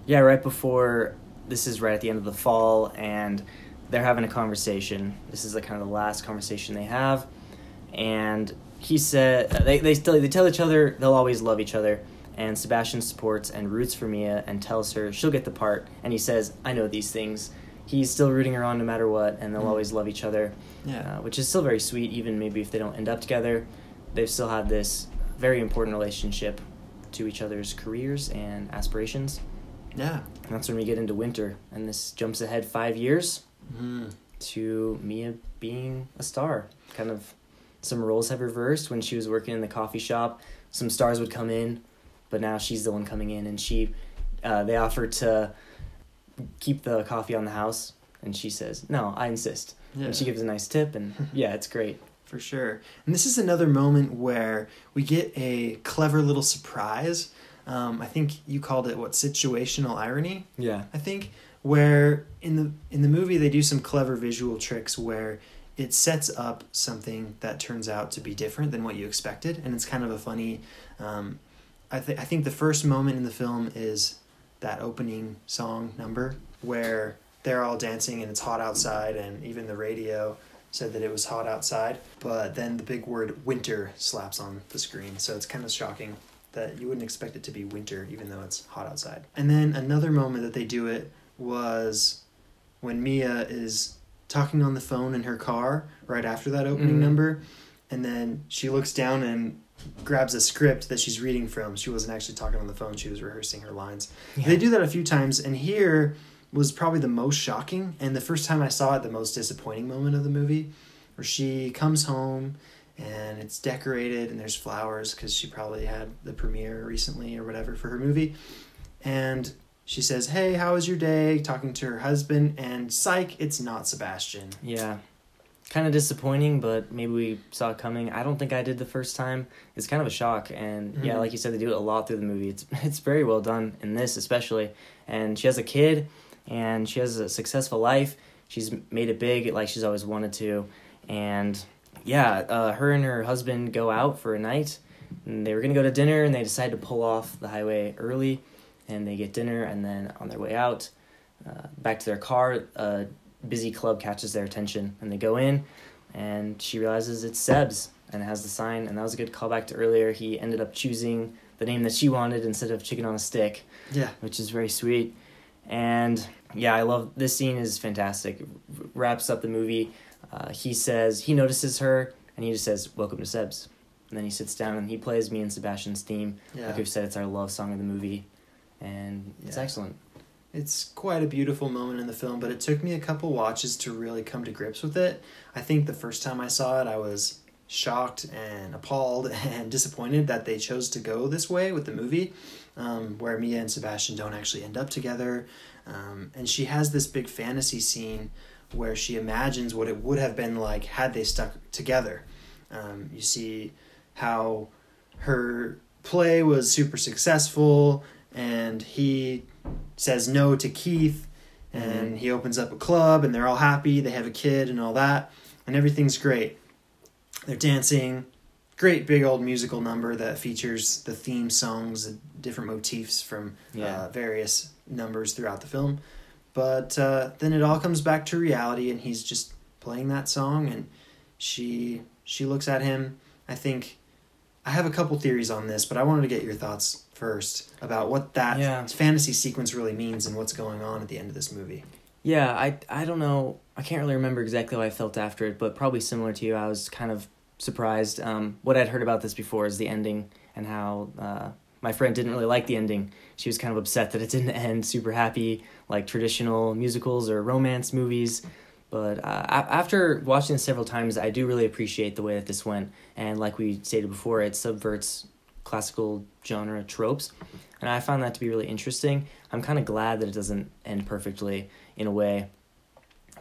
yeah. Right before this is right at the end of the fall, and they're having a conversation. This is like kind of the last conversation they have, and he said they they they tell each other they'll always love each other. And Sebastian supports and roots for Mia and tells her she'll get the part. And he says, "I know these things." He's still rooting her on no matter what, and they'll Mm. always love each other. Yeah. uh, which is still very sweet. Even maybe if they don't end up together, they've still had this very important relationship to each other's careers and aspirations. yeah. And that's when we get into winter, and this jumps ahead five years Mm. to Mia being a star. Kind of some roles have reversed. When she was working in the coffee shop, some stars would come in, but now she's the one coming in, and she, uh, they offer to keep the coffee on the house, and she says, "No, I insist." Yeah. And she gives a nice tip, and yeah, it's great. For sure. And this is another moment where we get a clever little surprise. Um, I think you called it what situational irony. Yeah. I think where in the in the movie they do some clever visual tricks where it sets up something that turns out to be different than what you expected, and it's kind of a funny. Um, I think I think the first moment in the film is that opening song number where they're all dancing and it's hot outside, and even the radio said that it was hot outside, but then the big word winter slaps on the screen, so it's kind of shocking that you wouldn't expect it to be winter even though it's hot outside. And then another moment that they do it was when Mia is talking on the phone in her car right after that opening Mhm. number, and then she looks down and grabs a script that she's reading from. She wasn't actually talking on the phone, she was rehearsing her lines. Yeah. They do that a few times, and here was probably the most shocking and the first time I saw it, the most disappointing moment of the movie, where she comes home and it's decorated and there's flowers because she probably had the premiere recently or whatever for her movie. And she says, Hey, how was your day? talking to her husband, and psych, it's not Sebastian. Yeah. Kind of disappointing, but maybe we saw it coming. I don't think I did the first time. It's kind of a shock, and yeah, Mhm. like you said, they do it a lot through the movie. It's it's very well done in this, especially. And she has a kid, and she has a successful life. She's made it big, like she's always wanted to, and yeah, uh, her and her husband go out for a night. And they were gonna go to dinner, and they decide to pull off the highway early, and they get dinner, and then on their way out, uh, back to their car, a busy club catches their attention, and they go in, and she realizes it's Seb's, and it has the sign, and that was a good callback to earlier. He ended up choosing the name that she wanted instead of chicken on a stick, Yeah. which is very sweet. And yeah, I love this scene is fantastic. R- wraps up the movie. Uh, he says he notices her, and he just says, "Welcome to Seb's." And then he sits down and he plays Mia and Sebastian's theme. Yeah. Like we've said, it's our love song of the movie, and it's excellent. It's quite a beautiful moment in the film, but it took me a couple watches to really come to grips with it. I think the first time I saw it, I was shocked and appalled and disappointed that they chose to go this way with the movie, um, where Mia and Sebastian don't actually end up together. Um, and she has this big fantasy scene where she imagines what it would have been like had they stuck together. Um, you see how her play was super successful and he says no to Keith and he opens up a club and they're all happy they have a kid and all that and everything's great. They're dancing, great big old musical number that features the theme songs and different motifs from Yeah. uh, various numbers throughout the film. But uh, then it all comes back to reality, and he's just playing that song, and she she looks at him. I think I have a couple theories on this, but I wanted to get your thoughts first about what that Yeah. fantasy sequence really means and what's going on at the end of this movie. Yeah, I I don't know. I can't really remember exactly how I felt after it, but probably similar to you. I was kind of surprised. Um, what I'd heard about this before is the ending and how uh, my friend didn't really like the ending. She was kind of upset that it didn't end super happy, like traditional musicals or romance movies. But uh, after watching this several times, I do really appreciate the way that this went. And like we stated before, it subverts classical genre tropes. And I found that to be really interesting. I'm kind of glad that it doesn't end perfectly in a way.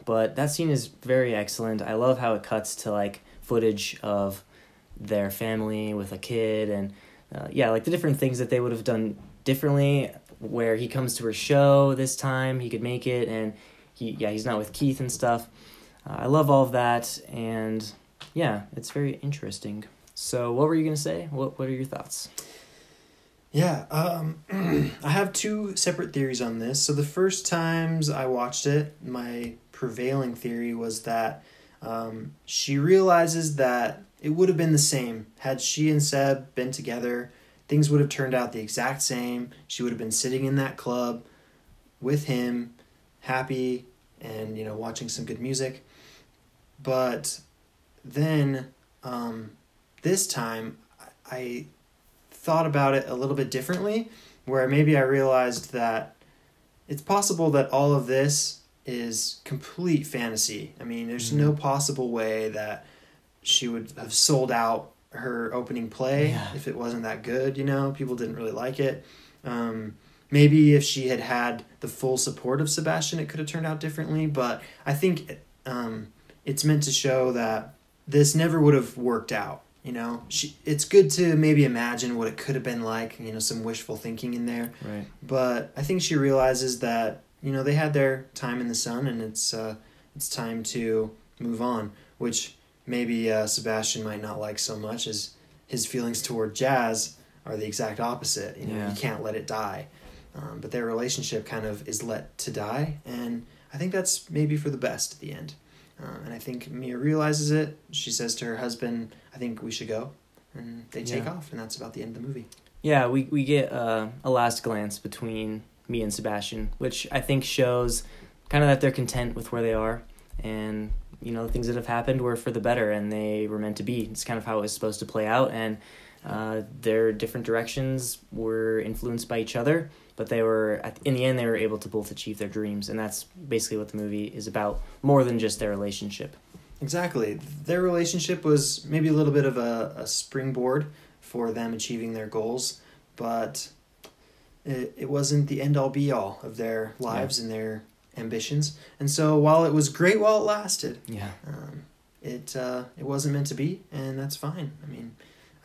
But that scene is very excellent. I love how it cuts to like footage of their family with a kid and uh, yeah, like the different things that they would have done differently. Where he comes to her show this time, he could make it, and he yeah he's not with Keith and stuff. Uh, I love all of that, and yeah, it's very interesting. So, what were you gonna say? What What are your thoughts? Yeah, um, I have two separate theories on this. So the first times I watched it, my prevailing theory was that um, she realizes that it would have been the same had she and Seb been together. Things would have turned out the exact same. She would have been sitting in that club with him, happy and you know watching some good music. But then um, this time, I- thought about it a little bit differently, where maybe I realized that it's possible that all of this is complete fantasy. I mean, there's no possible way that she would have sold out her opening play Yeah. if it wasn't that good, you know? People didn't really like it. Um, maybe if she had had the full support of Sebastian, it could have turned out differently, but I think um, it's meant to show that this never would have worked out. You know, she, it's good to maybe imagine what it could have been like. You know, some wishful thinking in there. Right. But I think she realizes that you know they had their time in the sun, and it's uh, it's time to move on. Which maybe uh, Sebastian might not like so much, as his feelings toward Jazz are the exact opposite. You know, Yeah. you can't let it die. Um, but their relationship kind of is let to die, and I think that's maybe for the best at the end. Uh, and I think Mia realizes it. She says to her husband, "I think we should go," and they take Yeah. off, and that's about the end of the movie. Yeah, we we get uh, a last glance between Mia and Sebastian, which I think shows kind of that they're content with where they are, and you know the things that have happened were for the better, and they were meant to be. It's kind of how it was supposed to play out, and uh, their different directions were influenced by each other, but they were in the end they were able to both achieve their dreams, and that's basically what the movie is about, more than just their relationship. Exactly. Their relationship was maybe a little bit of a, a springboard for them achieving their goals, but it, it wasn't the end all be all of their lives and their ambitions. And so while it was great while it lasted, Yeah. um, it uh, it wasn't meant to be, and that's fine. I mean,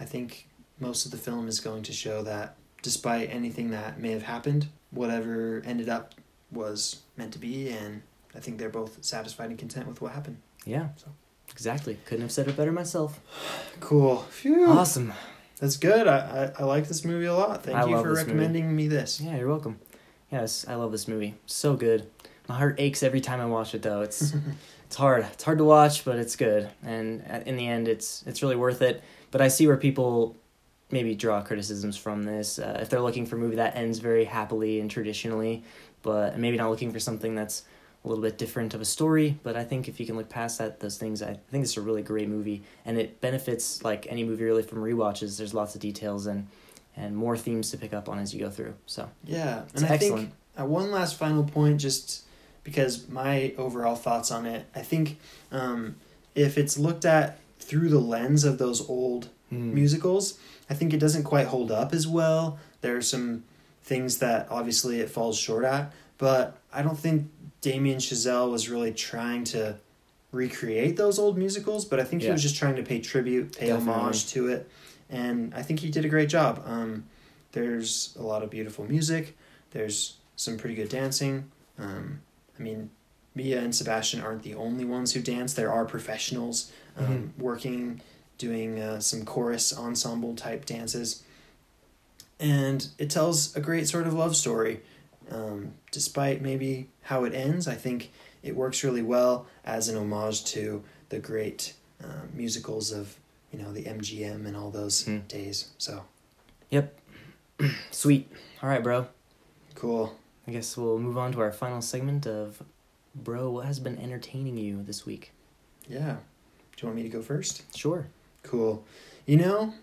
I think most of the film is going to show that despite anything that may have happened, whatever ended up was meant to be, and I think they're both satisfied and content with what happened. Yeah. So. Exactly. Couldn't have said it better myself. Cool. Phew. Awesome. That's good. I, I, I like this movie a lot. Thank I you for this movie. recommending me this. Yeah, you're welcome. Yes, I love this movie. So good. My heart aches every time I watch it, though. It's it's hard. It's hard to watch, but it's good. And uh, in the end, it's it's really worth it. But I see where people maybe draw criticisms from this. Uh, if they're looking for a movie that ends very happily and traditionally, but maybe not looking for something that's a little bit different of a story. But I think if you can look past that, those things, I think it's a really great movie, and it benefits like any movie really from rewatches. There's lots of details and and more themes to pick up on as you go through. So Yeah, and I excellent. think uh, one last final point, just because my overall thoughts on it, I think um, if it's looked at through the lens of those old Mm. musicals, I think it doesn't quite hold up as well. There are some things that obviously it falls short at, but I don't think Damien Chazelle was really trying to recreate those old musicals, but I think he was just trying to pay tribute, pay Definitely. homage to it, and I think he did a great job. Um, there's a lot of beautiful music. There's some pretty good dancing. Um, I mean, Mia and Sebastian aren't the only ones who dance. There are professionals um, working, doing uh, some chorus ensemble type dances. And it tells a great sort of love story. Um, despite maybe how it ends, I think it works really well as an homage to the great uh, musicals of, you know, the MGM and all those Hmm. days. So Yep. Sweet. All right, bro. cool. I guess we'll move on to our final segment of Bro, what has been entertaining you this week? Yeah. Do you want me to go first? Sure. Cool. You know,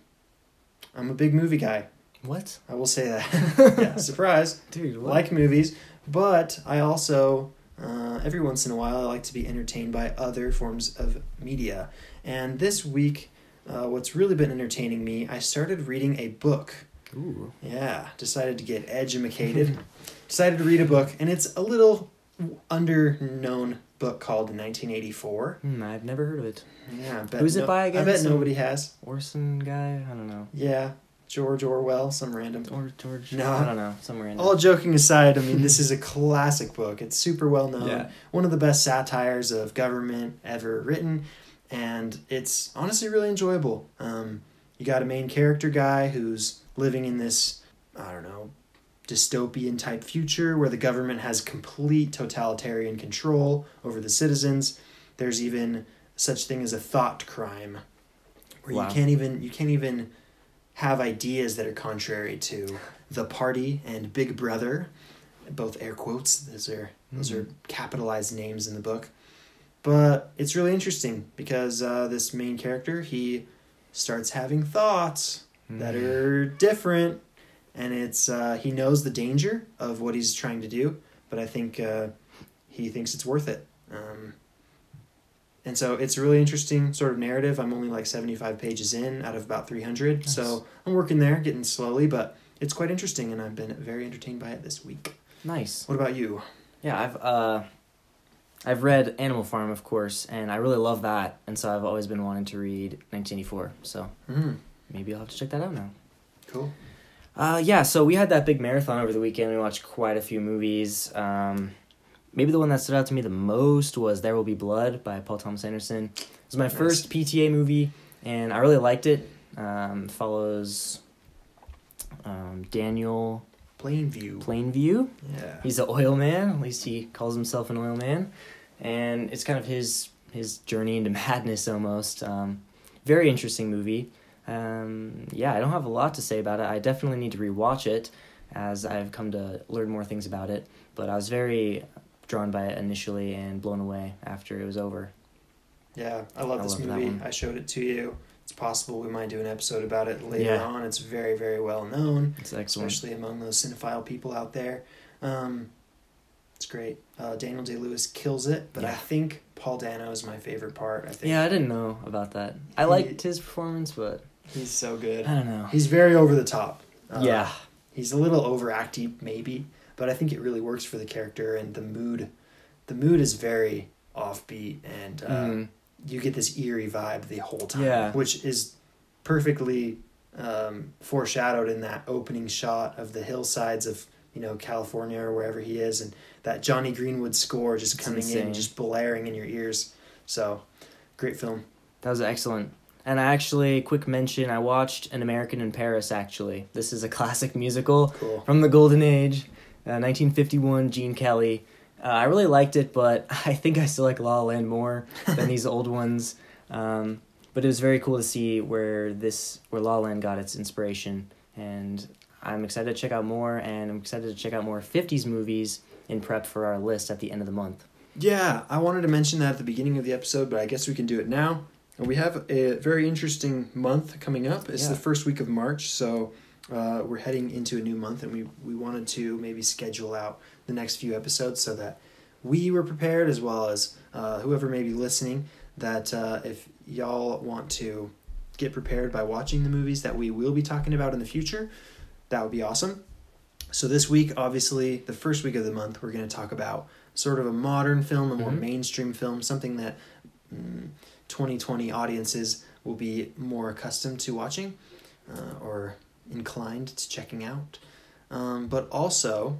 I'm a big movie guy. What? I will say that. yeah, surprise. Dude, Like movies, but I also, uh, every once in a while, I like to be entertained by other forms of media. And this week, uh, what's really been entertaining me, I started reading a book. Ooh. Yeah, decided to get educated. decided to read a book, and it's a little under known book called 1984. Hmm, I've never heard of it. Yeah, I Who's it by again? I bet Some- nobody has. Orson guy? I don't know. Yeah, George Orwell, some random. Or George? No. I don't know. some random. All joking aside, I mean, this is a classic book. It's super well known. Yeah. One of the best satires of government ever written. And it's honestly really enjoyable. Um, you got a main character guy who's living in this, I don't know, dystopian type future where the government has complete totalitarian control over the citizens. There's even such thing as a thought crime where Wow. you can't even you can't even have ideas that are contrary to the party and Big Brother, both air quotes. Those are those are capitalized names in the book. But it's really interesting because uh, this main character he starts having thoughts that are different, and it's uh, he knows the danger of what he's trying to do, but I think uh, he thinks it's worth it. Um, and so it's a really interesting sort of narrative. I'm only like 75 pages in out of about 300. Nice. So I'm working there, getting slowly, but it's quite interesting and I've been very entertained by it this week. Nice. What about you? Yeah, I've uh, I've read Animal Farm, of course, and I really love that, and so I've always been wanting to read 1984. So Mm, maybe I'll have to check that out now. cool. Uh, yeah, so we had that big marathon over the weekend. We watched quite a few movies. Um, maybe the one that stood out to me the most was There Will Be Blood by Paul Thomas Anderson. It was my Nice. first PTA movie, and I really liked it. Um, follows um, Daniel Plainview. Plainview. yeah. He's an oil man. At least he calls himself an oil man, and it's kind of his his journey into madness almost. Um, very interesting movie. Um, yeah, I don't have a lot to say about it. I definitely need to rewatch it as I've come to learn more things about it. But I was very drawn by it initially and blown away after it was over. Yeah, I love I this love movie. I showed it to you. It's possible we might do an episode about it later Yeah. on. It's very, very well known, It's excellent. especially among those cinephile people out there. Um, it's great. Uh, Daniel Day Lewis kills it, but I think Paul Dano is my favorite part. I think Yeah, I didn't know about that. I liked his performance, but he's so good. I don't know. He's very over the top. Uh, yeah, he's a little overacty maybe but i think it really works for the character and the mood the mood is very offbeat and uh, Mhm. you get this eerie vibe the whole time Yeah. which is perfectly um, foreshadowed in that opening shot of the hillsides of you know california or wherever he is and that Jonny Greenwood score just It's coming insane. in just blaring in your ears so great film That was excellent. And I actually, quick mention, I watched An American in Paris, actually. This is a classic musical cool from the Golden Age, uh, 1951, Gene Kelly. Uh, I really liked it, but I think I still like La La Land more than these old ones. Um, but it was very cool to see where this, where La La Land got its inspiration. And I'm excited to check out more, and I'm excited to check out more 50s movies in prep for our list at the end of the month. Yeah, I wanted to mention that at the beginning of the episode, but I guess we can do it now. We have a very interesting month coming up. It's Yeah. the first week of March, so uh, we're heading into a new month, and we, we wanted to maybe schedule out the next few episodes so that we were prepared, as well as uh, whoever may be listening, that uh, if y'all want to get prepared by watching the movies that we will be talking about in the future, that would be awesome. So this week, obviously, the first week of the month, we're going to talk about sort of a modern film, a more Mhm. mainstream film, something that mm, 2020 audiences will be more accustomed to watching uh, or inclined to checking out. Um, but also,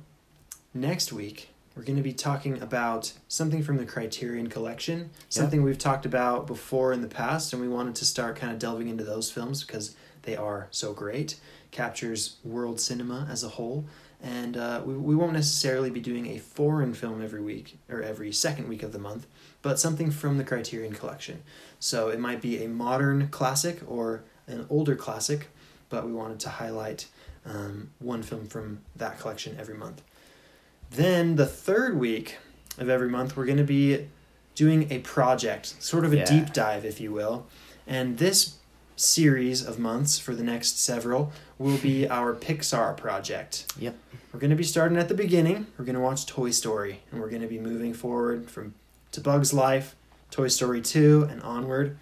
next week we're going to be talking about something from the Criterion Collection, something we've talked about before in the past, and we wanted to start kind of delving into those films because they are so great. Captures world cinema as a whole. And uh, we, we won't necessarily be doing a foreign film every week or every second week of the month, but something from the Criterion Collection. So it might be a modern classic or an older classic, but we wanted to highlight um, one film from that collection every month. Then the third week of every month, we're going to be doing a project, sort of a Yeah. deep dive, if you will. And this series of months for the next several will be our Pixar project. Yep. We're going to be starting at the beginning. We're going to watch Toy Story, and we're going to be moving forward from to Bug's Life, Toy Story 2, and onward.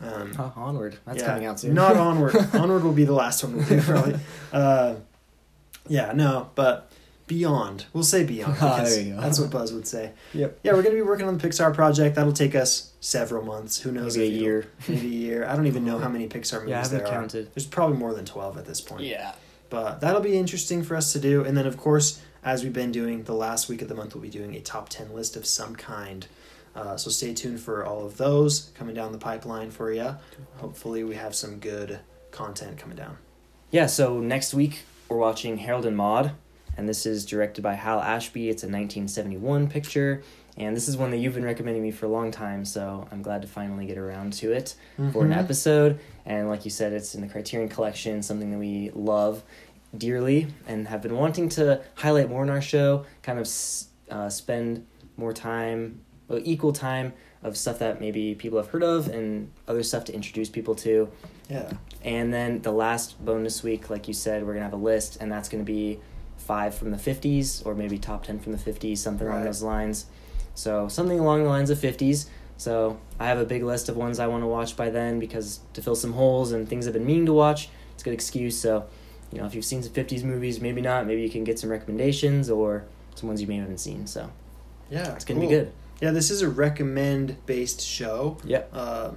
Um, Oh, onward. That's yeah, coming out soon. Not onward. onward will be the last one we'll do probably. Uh, yeah, no, but beyond. We'll say beyond. Ah, there you go. That's what Buzz would say. Yep. Yeah, we're gonna be working on the Pixar project. That'll take us several months. Who knows? Maybe a year. Maybe a year. I don't even know how many Pixar movies Yeah, I haven't there counted. are. There's probably more than twelve at this point. Yeah. But that'll be interesting for us to do. And then, of course, as we've been doing, the last week of the month, we'll be doing a top 10 list of some kind. Uh, so stay tuned for all of those coming down the pipeline for you. Hopefully, we have some good content coming down. Yeah, so next week we're watching Harold and Maude, and this is directed by Hal Ashby. It's a 1971 picture, and this is one that you've been recommending me for a long time, so I'm glad to finally get around to it for an Mhm. episode. And like you said, it's in the Criterion Collection, something that we love dearly and have been wanting to highlight more in our show, kind of uh, spend more time, equal time of stuff that maybe people have heard of and other stuff to introduce people to. Yeah. And then the last bonus week, like you said, we're gonna have a list, and that's gonna be five from the fifties, or maybe top ten from the fifties, something along those lines. So something along the lines of fifties. So I have a big list of ones I want to watch by then because to fill some holes and things I've been meaning to watch. It's a good excuse. So, you know, if you've seen some fifties movies, maybe not. Maybe you can get some recommendations or some ones you may haven't seen. So Yeah. it's gonna cool. be good. Yeah, this is a recommend based show. Yep. uh,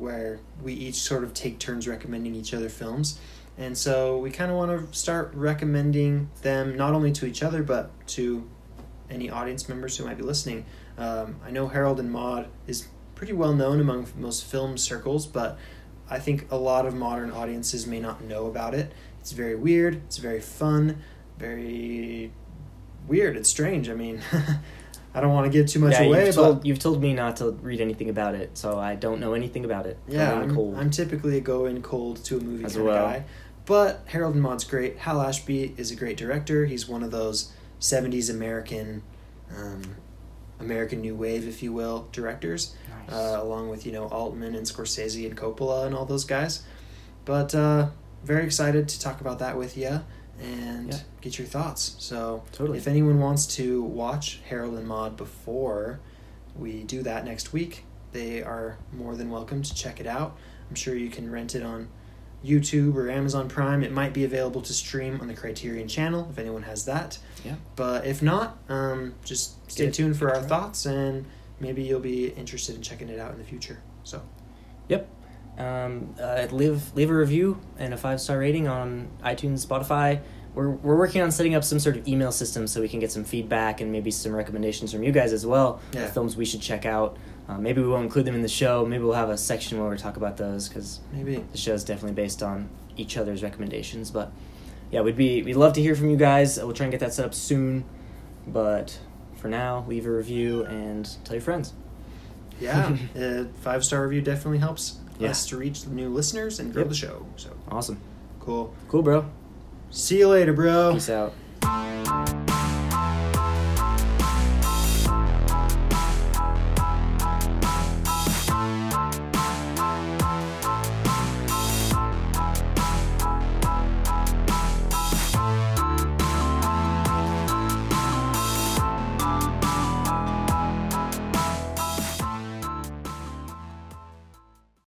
where we each sort of take turns recommending each other films. And so we kind of want to start recommending them not only to each other, but to any audience members who might be listening. Um, I know Harold and Maude is pretty well known among most film circles, but I think a lot of modern audiences may not know about it. It's very weird, it's very fun, very weird, it's strange. I mean, I don't want to give too much yeah, away, you've but you've told me not to read anything about it, so I don't know anything about it. Yeah, I'm, cold. I'm typically a go in cold to a movie As kind well. of guy. But Harold and Maude's great. Hal Ashby is a great director. He's one of those 70s American, um, American New Wave, if you will, directors, Nice. uh, along with, you know, Altman and Scorsese and Coppola and all those guys. But uh, very excited to talk about that with you and Yeah. get your thoughts. So Totally. if anyone wants to watch Harold and Maude before we do that next week, they are more than welcome to check it out. I'm sure you can rent it on YouTube or Amazon Prime. It might be available to stream on the Criterion channel if anyone has that. Yeah. But if not, um, just stay it. tuned for our thoughts and maybe you'll be interested in checking it out in the future. So, Yep. Um, uh, leave leave a review and a five star rating on iTunes, Spotify. We're we're working on setting up some sort of email system so we can get some feedback and maybe some recommendations from you guys as well. Yeah. films we should check out. Uh, maybe we won't include them in the show. Maybe we'll have a section where we talk about those because maybe. the show is definitely based on each other's recommendations. But yeah, we'd be we'd love to hear from you guys. We'll try and get that set up soon. But for now, leave a review and tell your friends. Yeah, a five star review definitely helps yeah. us to reach new listeners and grow yep. the show. So awesome. Cool. Cool, bro. See you later, bro. Peace out.